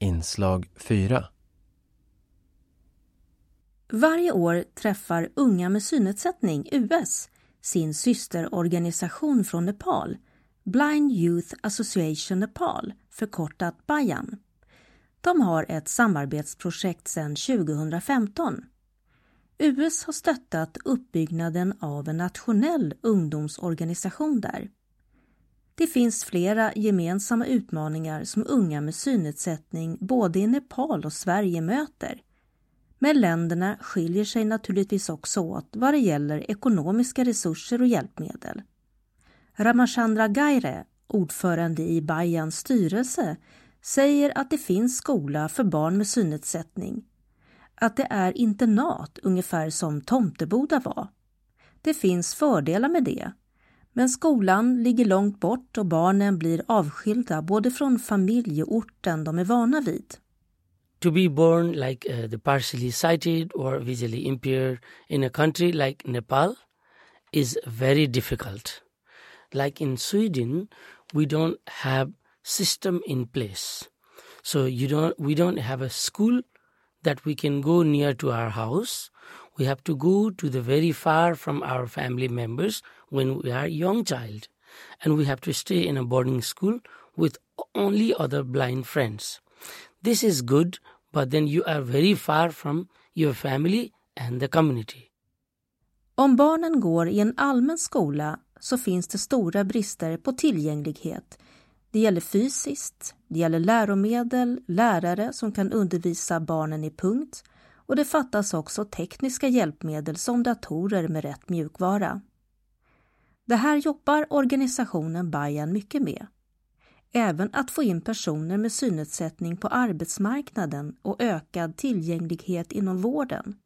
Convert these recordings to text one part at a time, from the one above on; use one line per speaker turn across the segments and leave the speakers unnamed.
Inslag 4
Varje år träffar Unga med synnedsättning, US, sin systerorganisation från Nepal, Blind Youth Association Nepal, förkortat Bayan. De har ett samarbetsprojekt sedan 2015. US har stöttat uppbyggnaden av en nationell ungdomsorganisation där. Det finns flera gemensamma utmaningar som unga med synnedsättning både i Nepal och Sverige möter. Men länderna skiljer sig naturligtvis också åt vad det gäller ekonomiska resurser och hjälpmedel. Ramachandra Gaire, ordförande i Bayans styrelse, säger att det finns skola för barn med synnedsättning. Att det är internat ungefär som Tomteboda var. Det finns fördelar med det. Men skolan ligger långt bort och barnen blir avskilda både från familj och orten de är vana vid.
To be born like uh, the partially sighted or visually impaired in a country like Nepal is very difficult. Like in Sweden, we don't have system in place. So you don't we don't have a school that we can go near to our house. We have to go to the very far from our family members when we are young child. And we have to stay in a boarding school with only other blind friends. This is good, but then you are very far from your family and the community.
Om barnen går i en allmän skola så finns det stora brister på tillgänglighet. Det gäller fysiskt, det gäller läromedel, lärare som kan undervisa barnen i punkt och det fattas också tekniska hjälpmedel som datorer med rätt mjukvara. Det här jobbar organisationen Bayern mycket med. Även att få in personer med synnedsättning på arbetsmarknaden och ökad tillgänglighet inom vården.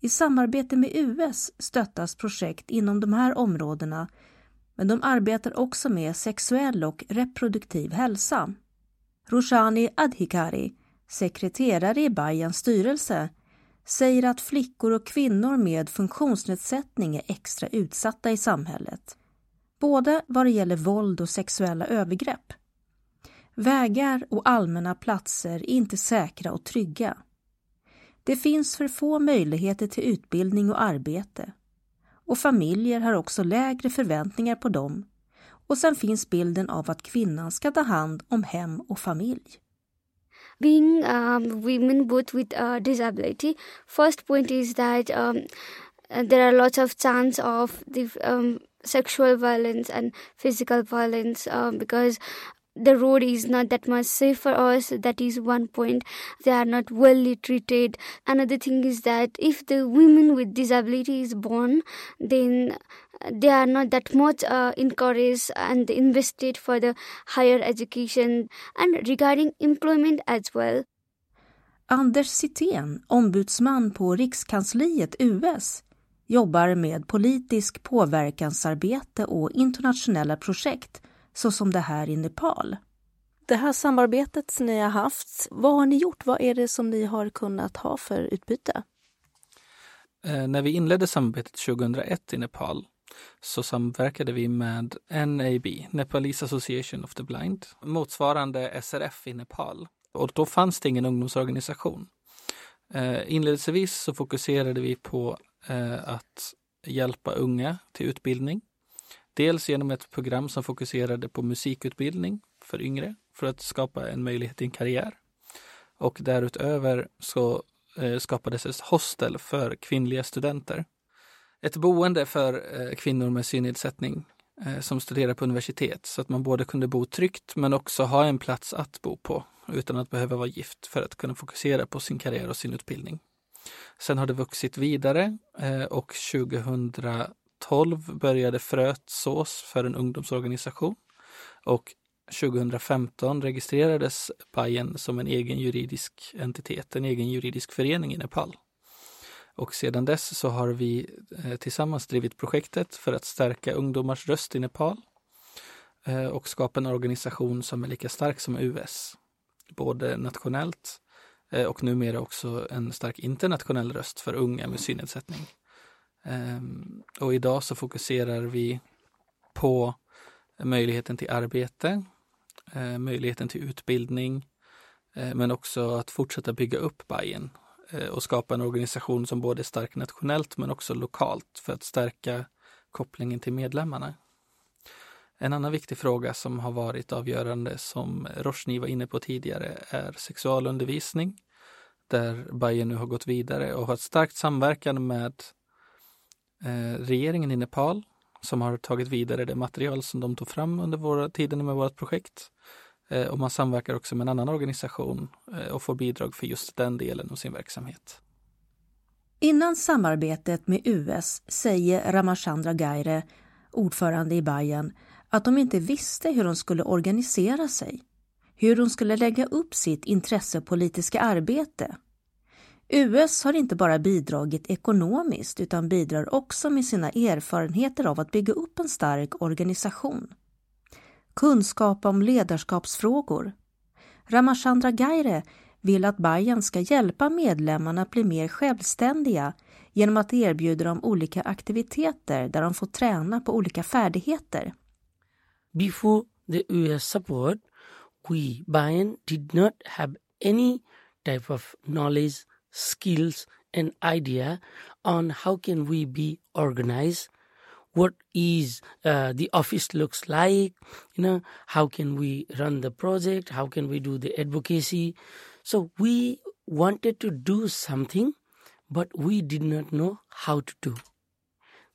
I samarbete med US stöttas projekt inom de här områdena men de arbetar också med sexuell och reproduktiv hälsa. Roshani Adhikari, sekreterare i Bayerns styrelse, säger att flickor och kvinnor med funktionsnedsättning är extra utsatta i samhället. Både vad det gäller våld och sexuella övergrepp. Vägar och allmänna platser är inte säkra och trygga. Det finns för få möjligheter till utbildning och arbete. Och familjer har också lägre förväntningar på dem. Och sen finns bilden av att kvinnan ska ta hand om hem och familj.
Being um, women both with uh, disability. First point is that um, there are lots of chance of the um, sexual violence and physical violence uh, because the road is not that much safe for us that is one point. They are not well treated. Another thing is that if the women with disability is born then they are not that much uh, encouraged and invested for the higher education and regarding employment as well.
Anders Sitén, ombudsman på Rikskansliet US, jobbar med politisk påverkansarbete och internationella projekt såsom det här i Nepal. Det här samarbetet som ni har haft, vad har ni gjort? Vad är det som ni har kunnat ha för utbyte?
Eh, när vi inledde samarbetet 2001 i Nepal så samverkade vi med NAB, Nepalese Association of the Blind, motsvarande SRF i Nepal. Och då fanns det ingen ungdomsorganisation. Eh, inledningsvis så fokuserade vi på eh, att hjälpa unga till utbildning. Dels genom ett program som fokuserade på musikutbildning för yngre för att skapa en möjlighet till en karriär. Och därutöver så eh, skapades ett hostel för kvinnliga studenter. Ett boende för eh, kvinnor med synnedsättning eh, som studerar på universitet så att man både kunde bo tryggt men också ha en plats att bo på utan att behöva vara gift för att kunna fokusera på sin karriär och sin utbildning. Sen har det vuxit vidare och och 2012 började fröet sås för en ungdomsorganisation och 2015 registrerades Bajen som en egen juridisk entitet, en egen juridisk förening i Nepal. Och sedan dess så har vi eh, tillsammans drivit projektet för att stärka ungdomars röst i Nepal eh, och skapa en organisation som är lika stark som US, både nationellt eh, och numera också en stark internationell röst för unga med synnedsättning. Ehm, och idag så fokuserar vi på möjligheten till arbete, eh, möjligheten till utbildning, eh, men också att fortsätta bygga upp Bayern eh, och skapa en organisation som både är stark nationellt men också lokalt för att stärka kopplingen till medlemmarna. En annan viktig fråga som har varit avgörande som Roshni var inne på tidigare är sexualundervisning där Bayern nu har gått vidare och har ett starkt samverkan med Eh, regeringen i Nepal som har tagit vidare det material som de tog fram under våra, tiden med vårt projekt. Eh, och man samverkar också med en annan organisation eh, och får bidrag för just den delen av sin verksamhet.
Innan samarbetet med US säger Ramachandra Gaire, ordförande i Bayern, att de inte visste hur de skulle organisera sig, hur de skulle lägga upp sitt intressepolitiska arbete. US har inte bara bidragit ekonomiskt utan bidrar också med sina erfarenheter av att bygga upp en stark organisation. Kunskap om ledarskapsfrågor. Ramachandra Gaire vill att Bayern ska hjälpa medlemmarna att bli mer självständiga genom att erbjuda dem olika aktiviteter där de får träna på olika färdigheter.
Before the US support, we, Bayern, did not have any type of knowledge, skills, and idea on how can we be organized, what is uh, the office looks like, you know, how can we run the project, how can we do the advocacy. So we wanted to do something, but we did not know how to do.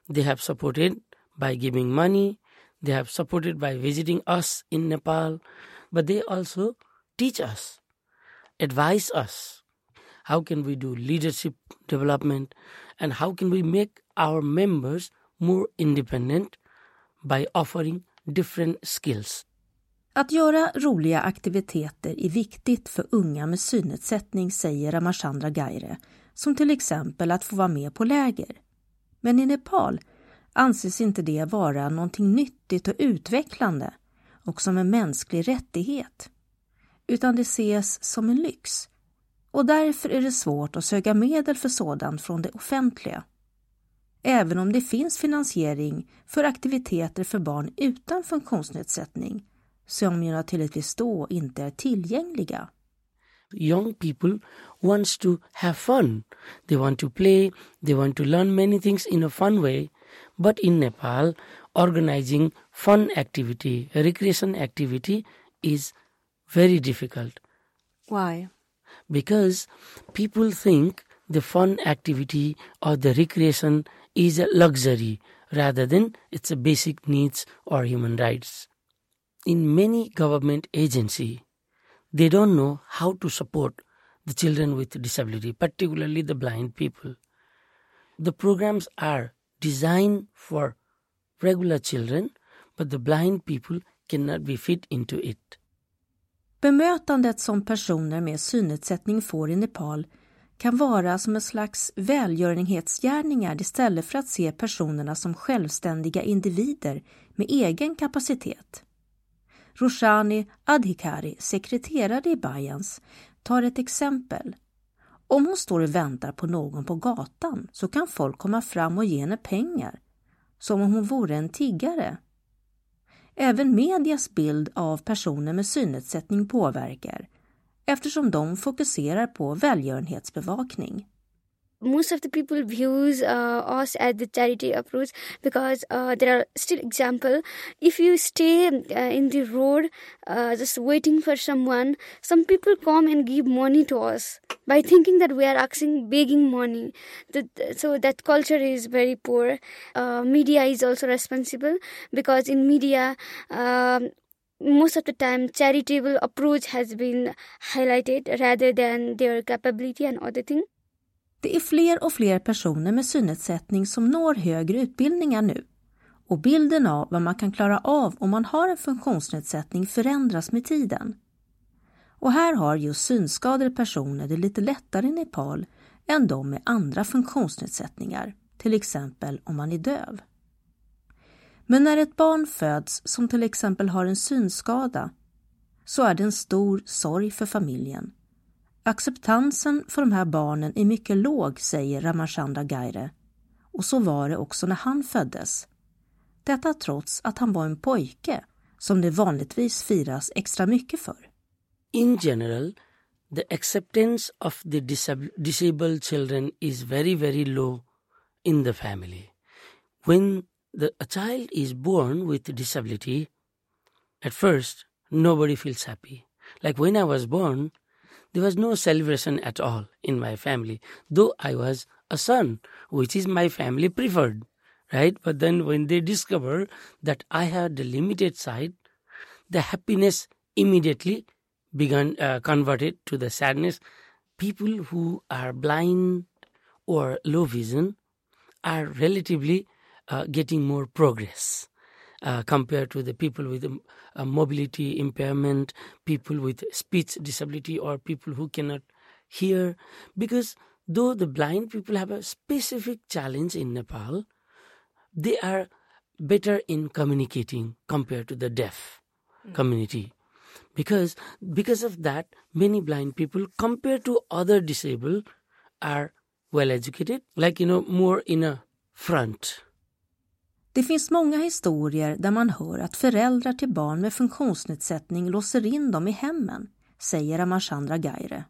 They have supported by giving money, they have supported by visiting us in Nepal, but they also teach us, advise us. How can we do leadership development and how can we make our members more independent by offering different skills?
Att göra roliga aktiviteter är viktigt för unga med synnedsättning, säger Ramachandra Gaire, som till exempel att få vara med på läger. Men i Nepal anses inte det vara någonting nyttigt och utvecklande och som en mänsklig rättighet, utan det ses som en lyx. Och därför är det svårt att söka medel för sådant från det offentliga. Även om det finns finansiering för aktiviteter för barn utan funktionsnedsättning som ju naturligtvis då inte är tillgängliga.
Young people wants to have fun. They want to play, they want to learn many things in a fun way. But in Nepal, organizing fun activity, recreation activity is very difficult.
Why?
Because people think the fun activity or the recreation is a luxury rather than it's a basic needs or human rights. In many government agency, they don't know how to support the children with disability, particularly the blind people. The programs are designed for regular children, but the blind people cannot be fit into it.
Bemötandet som personer med synnedsättning får i Nepal kan vara som en slags välgörenhetsgärningar istället för att se personerna som självständiga individer med egen kapacitet. Roshani Adhikari, sekreterare i Bayans, tar ett exempel. Om hon står och väntar på någon på gatan så kan folk komma fram och ge henne pengar, som om hon vore en tiggare. Även medias bild av personer med synnedsättning påverkar eftersom de fokuserar på välgörenhetsbevakning.
Most of the people views uh, us as the charity approach because uh, there are still example if you stay uh, in the road uh, just waiting for someone some people come and give money to us by thinking that we are asking begging money. So that culture is very poor. Uh, media is also responsible because in media um, most of the time charitable approach has been highlighted rather than their capability and other things
Det är fler och fler personer med synnedsättning som når högre utbildningar nu och bilden av vad man kan klara av om man har en funktionsnedsättning förändras med tiden. Och här har just synskadade personer det lite lättare i Nepal än de med andra funktionsnedsättningar, till exempel om man är döv. Men när ett barn föds som till exempel har en synskada så är det en stor sorg för familjen Acceptansen för de här barnen är mycket låg, säger Ramachandra Gaire. Och så var det också när han föddes. Detta trots att han var en pojke, som det vanligtvis firas extra mycket för.
In general, the acceptance of the disabled children is very, very low in the family. When the, a child is born with disability, at first, nobody feels happy. Like when I was born, there was no celebration at all in my family, though I was a son, which is my family preferred, right? But then when they discover that I had the limited sight, the happiness immediately began uh, converted to the sadness. People who are blind or low vision are relatively uh, getting more progress uh, compared to the people with a mobility impairment, people with speech disability, or people who cannot hear. Because though the blind people have a specific challenge in Nepal, they are better in communicating compared to the deaf mm. community because because of that many blind people compared to other disabled are well educated like you know more in a front
Det finns många historier där man hör att föräldrar till barn med funktionsnedsättning låser in dem i hemmen, säger Amachandra Gaire.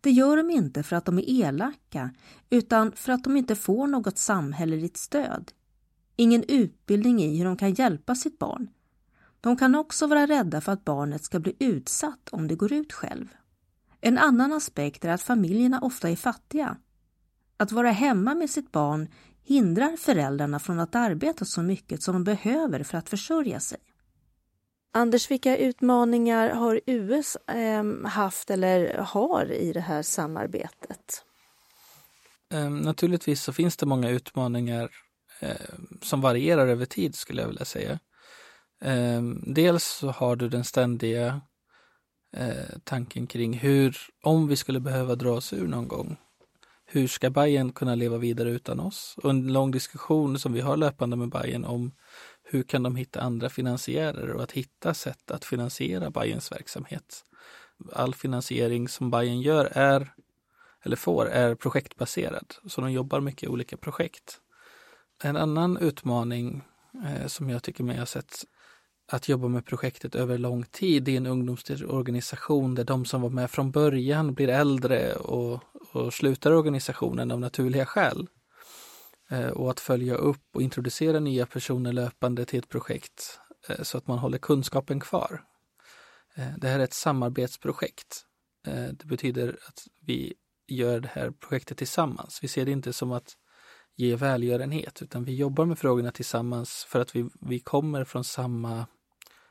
Det gör de inte för att de är elaka, utan för att de inte får något samhälleligt stöd. Ingen utbildning i hur de kan hjälpa sitt barn. De kan också vara rädda för att barnet ska bli utsatt om det går ut själv. En annan aspekt är att familjerna ofta är fattiga. Att vara hemma med sitt barn hindrar föräldrarna från att arbeta så mycket som de behöver för att försörja sig.
Anders, vilka utmaningar har US eh, haft eller har i det här samarbetet?
Um, naturligtvis så finns det många utmaningar eh, som varierar över tid skulle jag vilja säga. Dels så har du den ständiga eh, tanken kring hur, om vi skulle behöva dra oss ur någon gång, hur ska Bayern kunna leva vidare utan oss? Och en lång diskussion som vi har löpande med Bayern om hur kan de hitta andra finansiärer och att hitta sätt att finansiera Bayerns verksamhet. All finansiering som Bayern gör är, eller får, är projektbaserad. Så de jobbar mycket i olika projekt. En annan utmaning eh, som jag tycker mig ha sett att jobba med projektet över lång tid i en ungdomsorganisation där de som var med från början blir äldre och, och slutar organisationen av naturliga skäl. Eh, och att följa upp och introducera nya personer löpande till ett projekt eh, så att man håller kunskapen kvar. Eh, det här är ett samarbetsprojekt. Det betyder att vi gör det här projektet tillsammans. Vi ser det inte som att ge välgörenhet, utan vi jobbar med frågorna tillsammans för att vi, vi kommer från samma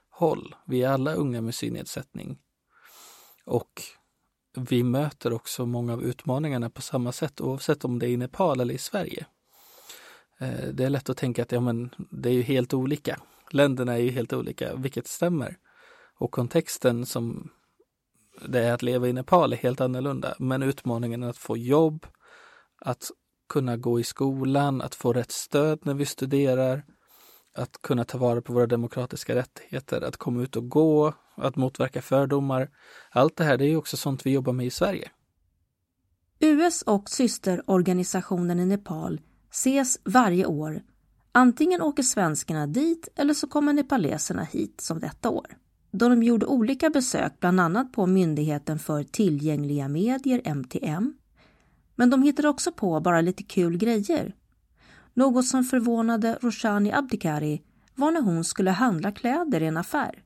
håll. Vi är alla unga med synnedsättning. Och vi möter också många av utmaningarna på samma sätt oavsett om det är i Nepal eller i Sverige. Eh, det är lätt att tänka att ja, men det är ju helt olika. Länderna är ju helt olika, vilket stämmer. Och kontexten som det är att leva i Nepal är helt annorlunda. Men utmaningen att få jobb, att kunna gå i skolan, att få rätt stöd när vi studerar, att kunna ta vara på våra demokratiska rättigheter, att komma ut och gå, att motverka fördomar. Allt det här det är ju också sånt vi jobbar med i Sverige.
US och systerorganisationen i Nepal ses varje år. Antingen åker svenskarna dit eller så kommer nepaleserna hit som detta år. Då de gjorde olika besök bland annat på Myndigheten för tillgängliga medier, MTM. Men de hittade också på bara lite kul grejer något som förvånade Roshani Abdikari var när hon skulle handla kläder i en affär.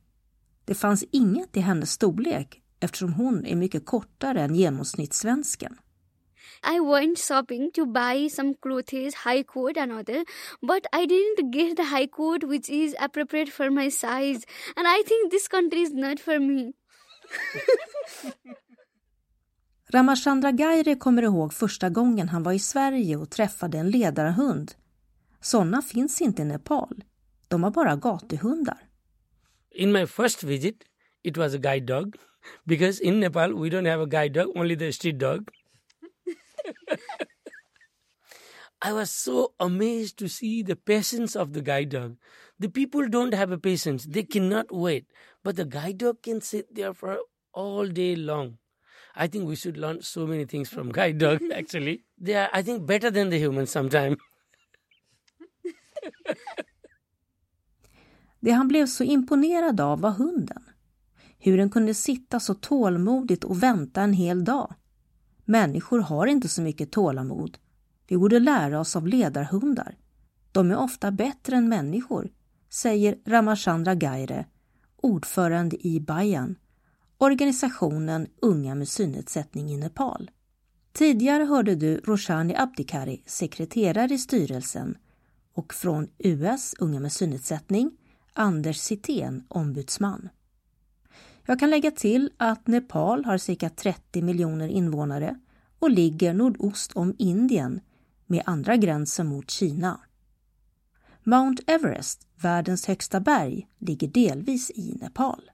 Det fanns inget i hennes storlek eftersom hon är mycket kortare än genomsnittssvensken.
I went shopping to buy some clothes, high coat and other, but I didn't get the high coat which is appropriate for my size, and I think this country is not for me.
Ramachandra Gaire kommer ihåg första gången han var i Sverige och träffade en ledarhund. Sådana finns inte i Nepal. De har bara gatuhundar.
In my first visit it was a guide dog because in Nepal we don't have a guide dog, only the street dog. I was so amazed to see the patience of the guide dog. The people don't have a patience. They cannot wait. But the guide dog can sit there for all day long. I think we should learn so many things from guide dog actually. They are I think better than the humans sometimes.
Det han blev så imponerad av var hunden. hur den kunde sitta så tålmodigt och vänta en hel dag. Människor har inte så mycket tålamod. Vi borde lära oss av ledarhundar. De är ofta bättre än människor, säger Ramachandra Gaire, ordförande i Bayan, organisationen Unga med synnedsättning i Nepal. Tidigare hörde du Roshani Abdikari, sekreterare i styrelsen och från US Unga med synnedsättning Anders Sitén, ombudsman. Jag kan lägga till att Nepal har cirka 30 miljoner invånare och ligger nordost om Indien med andra gränsen mot Kina. Mount Everest, världens högsta berg, ligger delvis i Nepal.